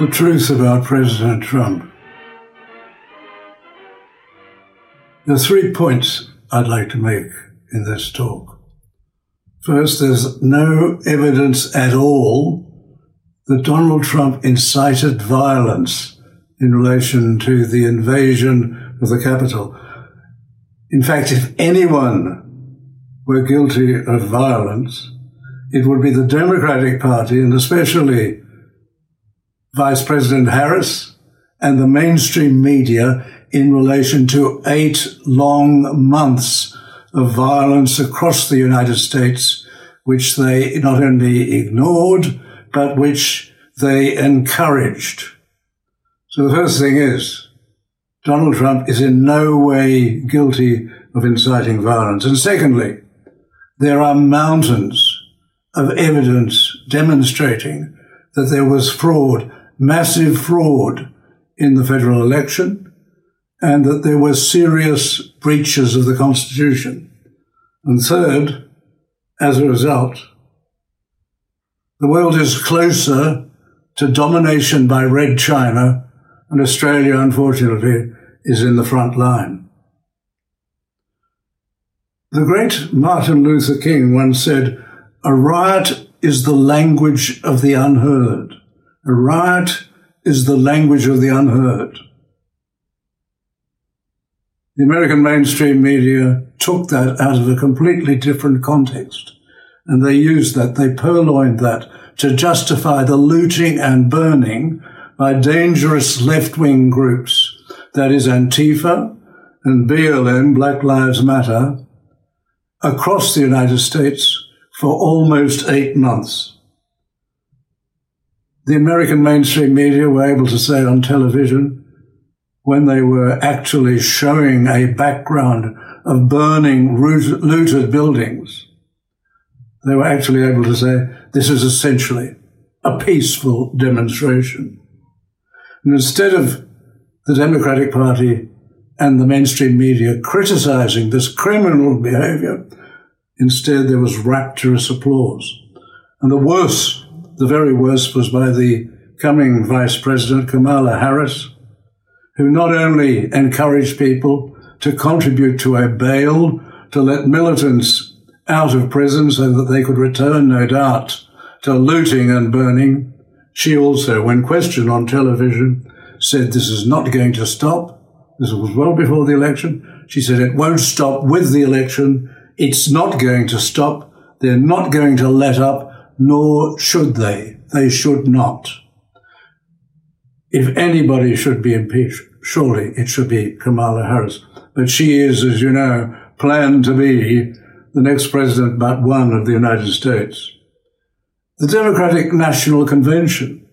The truth about President Trump. There are three points I'd like to make in this talk. First, there's no evidence at all that Donald Trump incited violence in relation to the invasion of the Capitol. In fact, if anyone were guilty of violence, it would be the Democratic Party and especially Vice President Harris and the mainstream media in relation to eight long months of violence across the United States, which they not only ignored, but which they encouraged. So the first thing is, Donald Trump is in no way guilty of inciting violence. And secondly, there are mountains of evidence demonstrating that there was fraud, massive fraud in the federal election, and that there were serious breaches of the Constitution. And third, as a result, the world is closer to domination by Red China, and Australia, unfortunately, is in the front line. The great Martin Luther King once said, A riot is the language of the unheard. A riot is the language of the unheard. The American mainstream media took that out of a completely different context. And they used that, they purloined that to justify the looting and burning by dangerous left wing groups, that is Antifa and BLM, Black Lives Matter, across the United States for almost eight months. The American mainstream media were able to say on television, when they were actually showing a background of burning looted buildings, they were actually able to say this is essentially a peaceful demonstration. And instead of the Democratic Party and the mainstream media criticizing this criminal behavior, instead there was rapturous applause. And the worst, the very worst, was by the coming Vice President Kamala Harris, who not only encouraged people to contribute to a bail to let militants out of prison so that they could return, no doubt, to looting and burning. She also, when questioned on television, said this is not going to stop. This was well before the election. She said it won't stop with the election. It's not going to stop. They're not going to let up, nor should they. They should not. If anybody should be impeached, surely it should be Kamala Harris. But she is, as you know, planned to be the next president but one of the United States. The Democratic National Convention,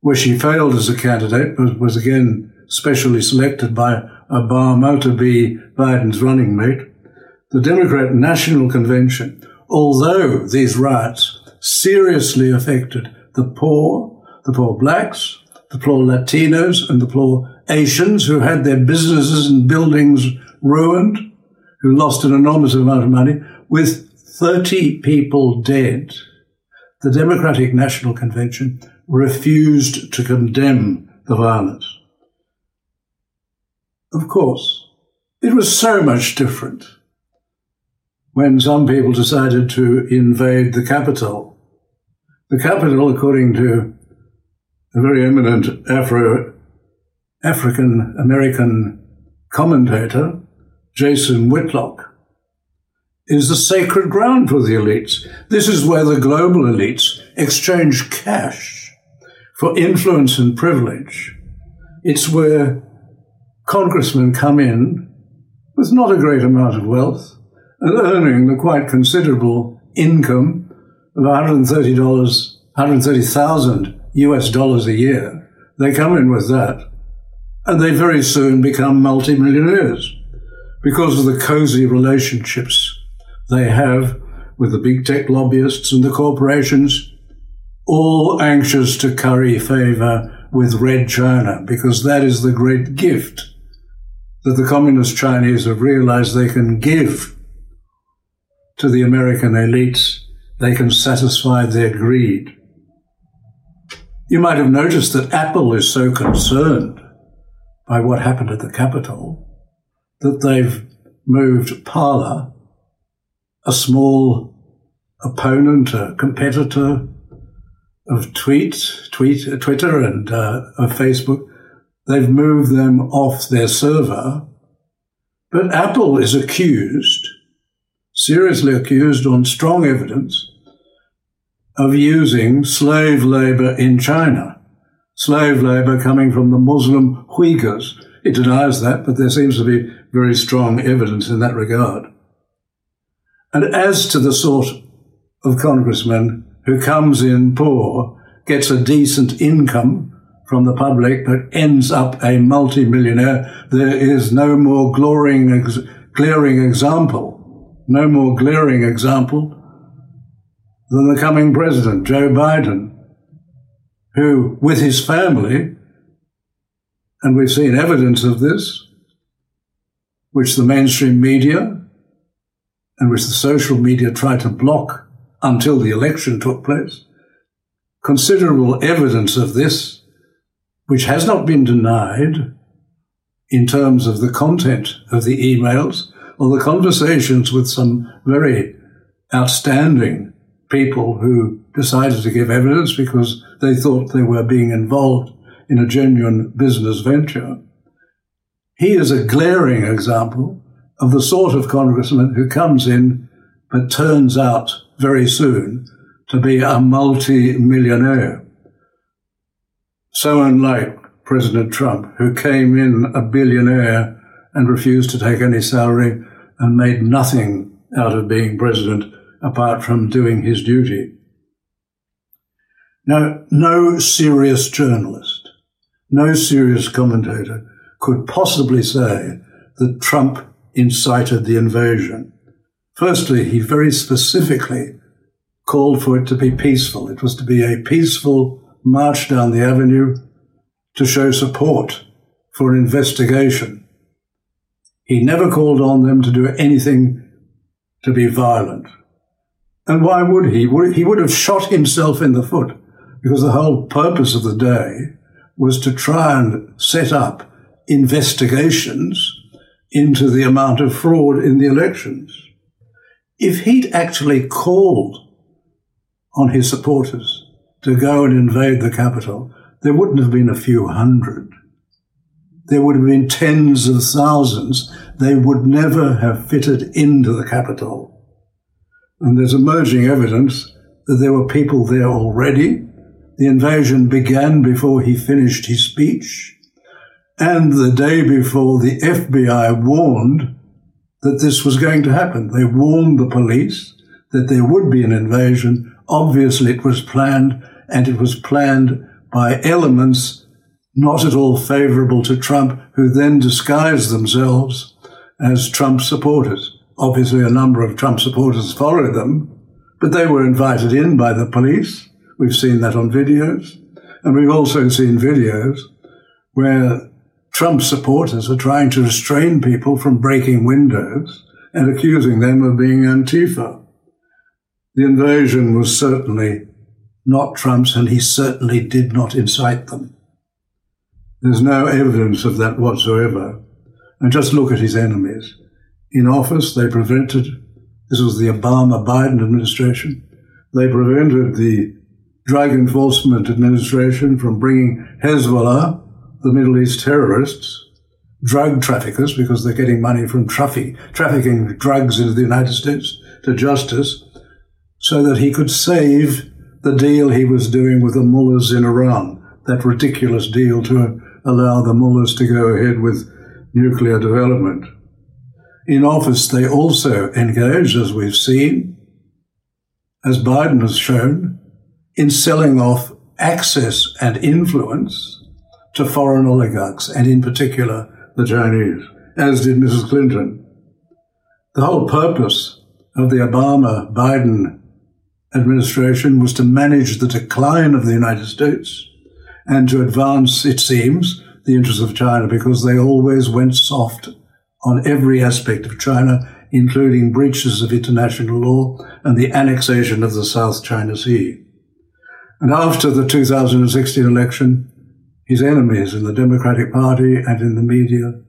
where she failed as a candidate, but was again specially selected by Obama to be Biden's running mate. The Democrat National Convention, although these riots seriously affected the poor, the poor blacks, the poor Latinos, and the poor Asians who had their businesses and buildings ruined, who lost an enormous amount of money, with 30 people dead, the Democratic National Convention refused to condemn the violence. Of course, it was so much different when some people decided to invade the Capitol. The Capitol, according to a very eminent Afro African American commentator, Jason Whitlock, is the sacred ground for the elites. This is where the global elites exchange cash for influence and privilege. It's where congressmen come in with not a great amount of wealth and earning the quite considerable income of $130, 130,000 US dollars a year. They come in with that and they very soon become multimillionaires because of the cozy relationships they have with the big tech lobbyists and the corporations, all anxious to curry favor with Red China, because that is the great gift that the Communist Chinese have realized they can give to the American elites. They can satisfy their greed. You might have noticed that Apple is so concerned by what happened at the Capitol that they've moved Parler, a small opponent, a competitor of tweet, tweet, Twitter and uh, of Facebook, they've moved them off their server. But Apple is accused, seriously accused on strong evidence, of using slave labor in China. Slave labor coming from the Muslim Uyghurs. It denies that, but there seems to be very strong evidence in that regard. And as to the sort of congressman who comes in poor, gets a decent income from the public, but ends up a multimillionaire, there is no more glaring, glaring example, no more glaring example than the coming president, Joe Biden, who, with his family, and we've seen evidence of this, which the mainstream media and which the social media tried to block until the election took place, considerable evidence of this, which has not been denied in terms of the content of the emails or the conversations with some very outstanding people who decided to give evidence because they thought they were being involved in a genuine business venture. He is a glaring example of the sort of congressman who comes in but turns out very soon to be a multi-millionaire. So unlike President Trump, who came in a billionaire and refused to take any salary and made nothing out of being president apart from doing his duty. Now, no serious journalist, no serious commentator could possibly say that Trump incited the invasion. Firstly, he very specifically called for it to be peaceful. It was to be a peaceful march down the avenue to show support for an investigation. He never called on them to do anything to be violent. And why would he? He would have shot himself in the foot because the whole purpose of the day was to try and set up investigations into the amount of fraud in the elections. If he'd actually called on his supporters to go and invade the Capitol, there wouldn't have been a few hundred. There would have been tens of thousands. They would never have fitted into the Capitol. And there's emerging evidence that there were people there already. The invasion began before he finished his speech. And the day before, the FBI warned that this was going to happen. They warned the police that there would be an invasion. Obviously, it was planned, and it was planned by elements not at all favorable to Trump, who then disguised themselves as Trump supporters. Obviously, a number of Trump supporters followed them, but they were invited in by the police. We've seen that on videos. And we've also seen videos where Trump supporters are trying to restrain people from breaking windows and accusing them of being Antifa. The invasion was certainly not Trump's, and he certainly did not incite them. There's no evidence of that whatsoever. And just look at his enemies in office, they prevented, this was the Obama Biden administration, they prevented the Drug Enforcement Administration from bringing Hezbollah, the Middle East terrorists, drug traffickers, because they're getting money from traffic, trafficking drugs into the United States, to justice, so that he could save the deal he was doing with the mullahs in Iran, that ridiculous deal to allow the mullahs to go ahead with nuclear development. In office, they also engaged, as we've seen, as Biden has shown, in selling off access and influence to foreign oligarchs, and in particular the Chinese, as did Mrs. Clinton. The whole purpose of the Obama Biden administration was to manage the decline of the United States and to advance, it seems, the interests of China because they always went soft on every aspect of China, including breaches of international law and the annexation of the South China Sea. And after the 2016 election, his enemies in the Democratic Party and in the media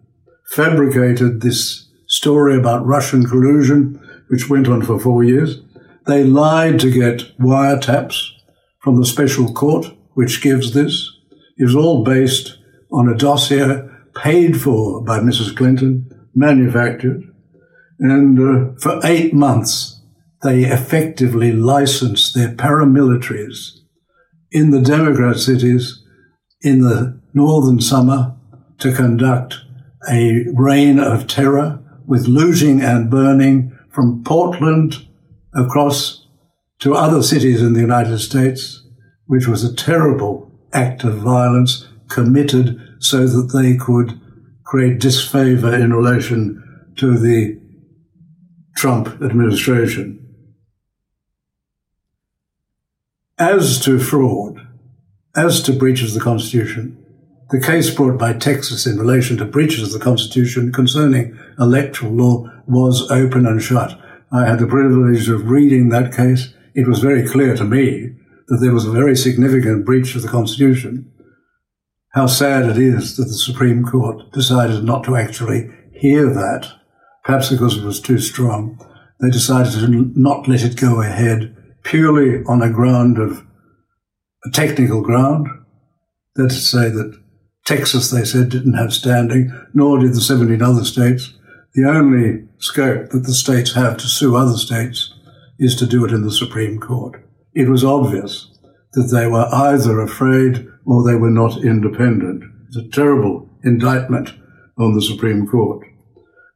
fabricated this story about Russian collusion, which went on for four years. They lied to get wiretaps from the special court, which gives this. is all based on a dossier paid for by Mrs. Clinton, manufactured. And uh, for eight months, they effectively licensed their paramilitaries in the Democrat cities in the northern summer to conduct a reign of terror with looting and burning from Portland across to other cities in the United States, which was a terrible act of violence committed so that they could create disfavor in relation to the Trump administration. As to fraud, as to breaches of the Constitution, the case brought by Texas in relation to breaches of the Constitution concerning electoral law was open and shut. I had the privilege of reading that case. It was very clear to me that there was a very significant breach of the Constitution. How sad it is that the Supreme Court decided not to actually hear that, perhaps because it was too strong. They decided to not let it go ahead purely on a ground of a technical ground. That is to say that Texas, they said, didn't have standing, nor did the 17 other states. The only scope that the states have to sue other states is to do it in the Supreme Court. It was obvious that they were either afraid or they were not independent. It's a terrible indictment on the Supreme Court.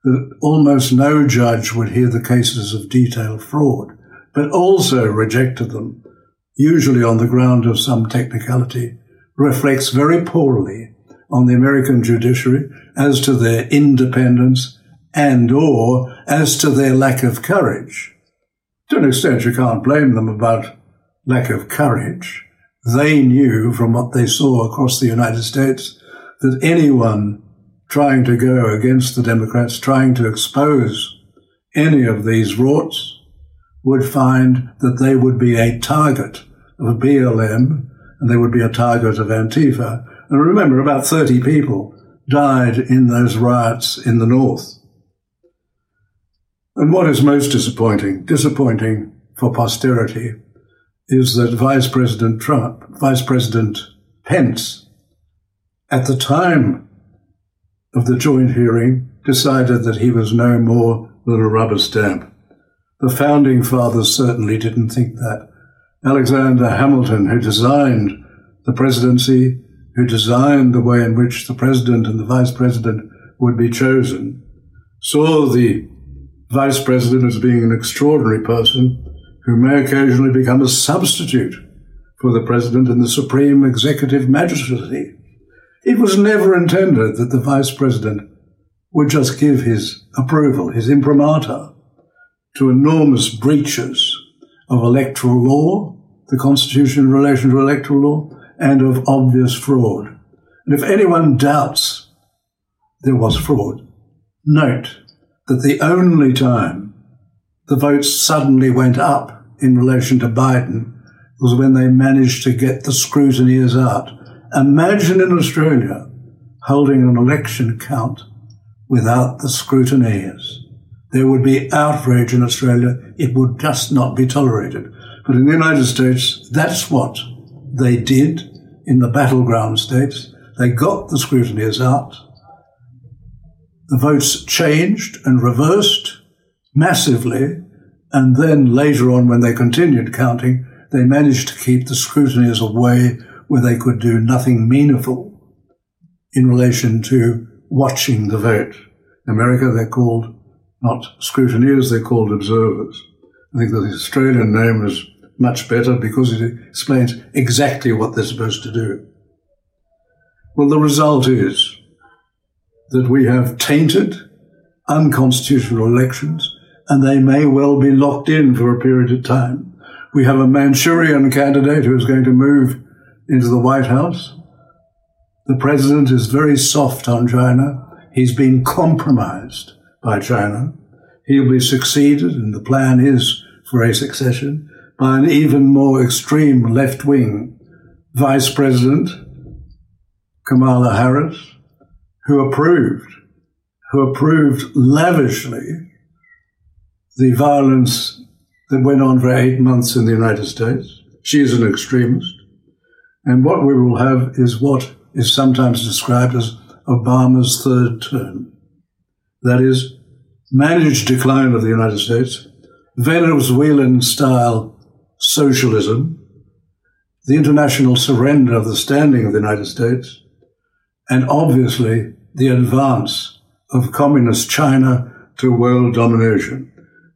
That almost no judge would hear the cases of detailed fraud, but also rejected them, usually on the ground of some technicality, reflects very poorly on the American judiciary as to their independence and or as to their lack of courage. To an extent, you can't blame them about lack of courage. They knew from what they saw across the United States that anyone trying to go against the Democrats, trying to expose any of these rorts, would find that they would be a target of a BLM and they would be a target of Antifa and remember, about 30 people died in those riots in the north. And what is most disappointing, disappointing for posterity, is that Vice President Trump, Vice President Pence, at the time of the joint hearing, decided that he was no more than a rubber stamp. The founding fathers certainly didn't think that. Alexander Hamilton, who designed the presidency, who designed the way in which the president and the vice president would be chosen, saw the vice president as being an extraordinary person who may occasionally become a substitute for the president in the supreme executive magistracy. It was never intended that the vice president would just give his approval, his imprimatur, to enormous breaches of electoral law, the Constitution in relation to electoral law, and of obvious fraud. And if anyone doubts there was fraud, note that the only time the votes suddenly went up in relation to Biden was when they managed to get the scrutineers out. Imagine in Australia holding an election count without the scrutineers. There would be outrage in Australia. It would just not be tolerated. But in the United States, that's what they did in the battleground states. They got the scrutineers out. The votes changed and reversed massively. And then later on, when they continued counting, they managed to keep the scrutineers away where they could do nothing meaningful in relation to watching the vote. In America, they're called not scrutineers, they're called observers. I think the Australian name is much better because it explains exactly what they're supposed to do. Well, the result is that we have tainted unconstitutional elections and they may well be locked in for a period of time. We have a Manchurian candidate who is going to move into the White House. The president is very soft on China. He's been compromised by China. He'll be succeeded, and the plan is for a succession by an even more extreme left wing vice president, Kamala Harris, who approved, who approved lavishly the violence that went on for eight months in the United States. She is an extremist. And what we will have is what is sometimes described as Obama's third term. That is, managed decline of the United States, Venezuelan style socialism, the international surrender of the standing of the United States, and obviously the advance of communist China to world domination.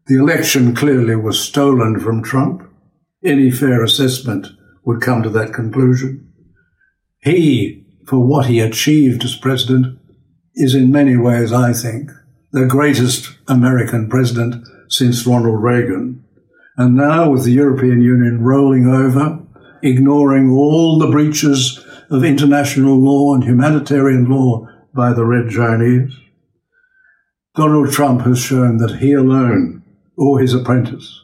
The election clearly was stolen from Trump. Any fair assessment would come to that conclusion. He, for what he achieved as president, is in many ways, I think, the greatest American president since Ronald Reagan. And now with the European Union rolling over, ignoring all the breaches of international law and humanitarian law by the Red Chinese, Donald Trump has shown that he alone, or his apprentice,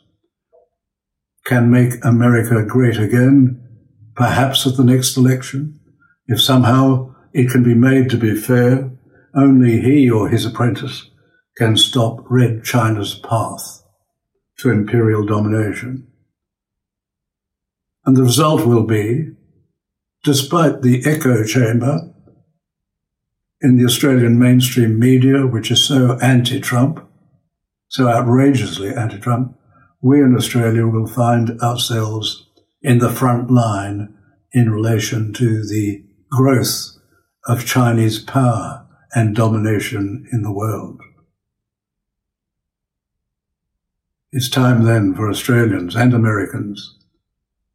can make America great again, perhaps at the next election. If somehow it can be made to be fair, only he or his apprentice can stop Red China's path to imperial domination. And the result will be, despite the echo chamber in the Australian mainstream media, which is so anti Trump, so outrageously anti-Trump, we in Australia will find ourselves in the front line in relation to the growth of Chinese power and domination in the world. It's time then for Australians and Americans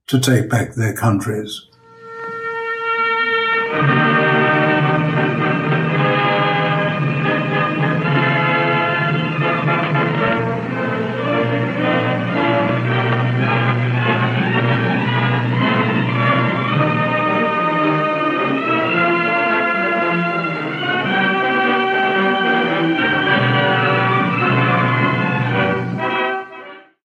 to take back their countries.